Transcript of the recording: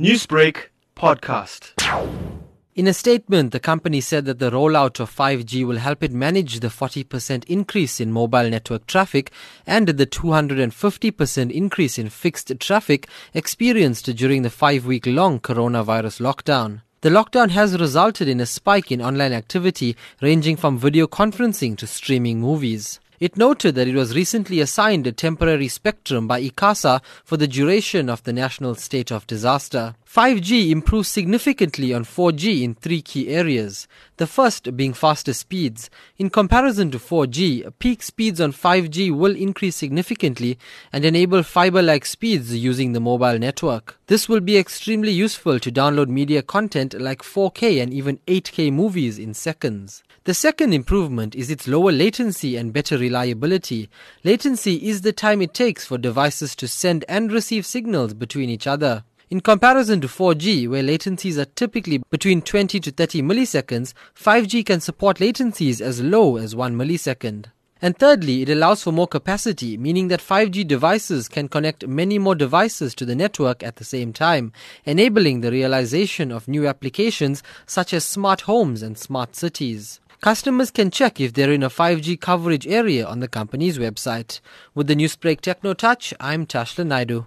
Newsbreak podcast. In a statement, the company said that the rollout of 5G will help it manage the 40% increase in mobile network traffic and the 250% increase in fixed traffic experienced during the five week long coronavirus lockdown. The lockdown has resulted in a spike in online activity ranging from video conferencing to streaming movies. It noted that it was recently assigned a temporary spectrum by ICASA for the duration of the national state of disaster. 5G improves significantly on 4G in three key areas. The first being faster speeds. In comparison to 4G, peak speeds on 5G will increase significantly and enable fiber like speeds using the mobile network. This will be extremely useful to download media content like 4K and even 8K movies in seconds. The second improvement is its lower latency and better reliability. Latency is the time it takes for devices to send and receive signals between each other. In comparison to 4G, where latencies are typically between 20 to 30 milliseconds, 5G can support latencies as low as 1 millisecond. And thirdly, it allows for more capacity, meaning that 5G devices can connect many more devices to the network at the same time, enabling the realization of new applications such as smart homes and smart cities. Customers can check if they're in a 5G coverage area on the company's website. With the Newsbreak Techno Touch, I'm Tashla Naidoo.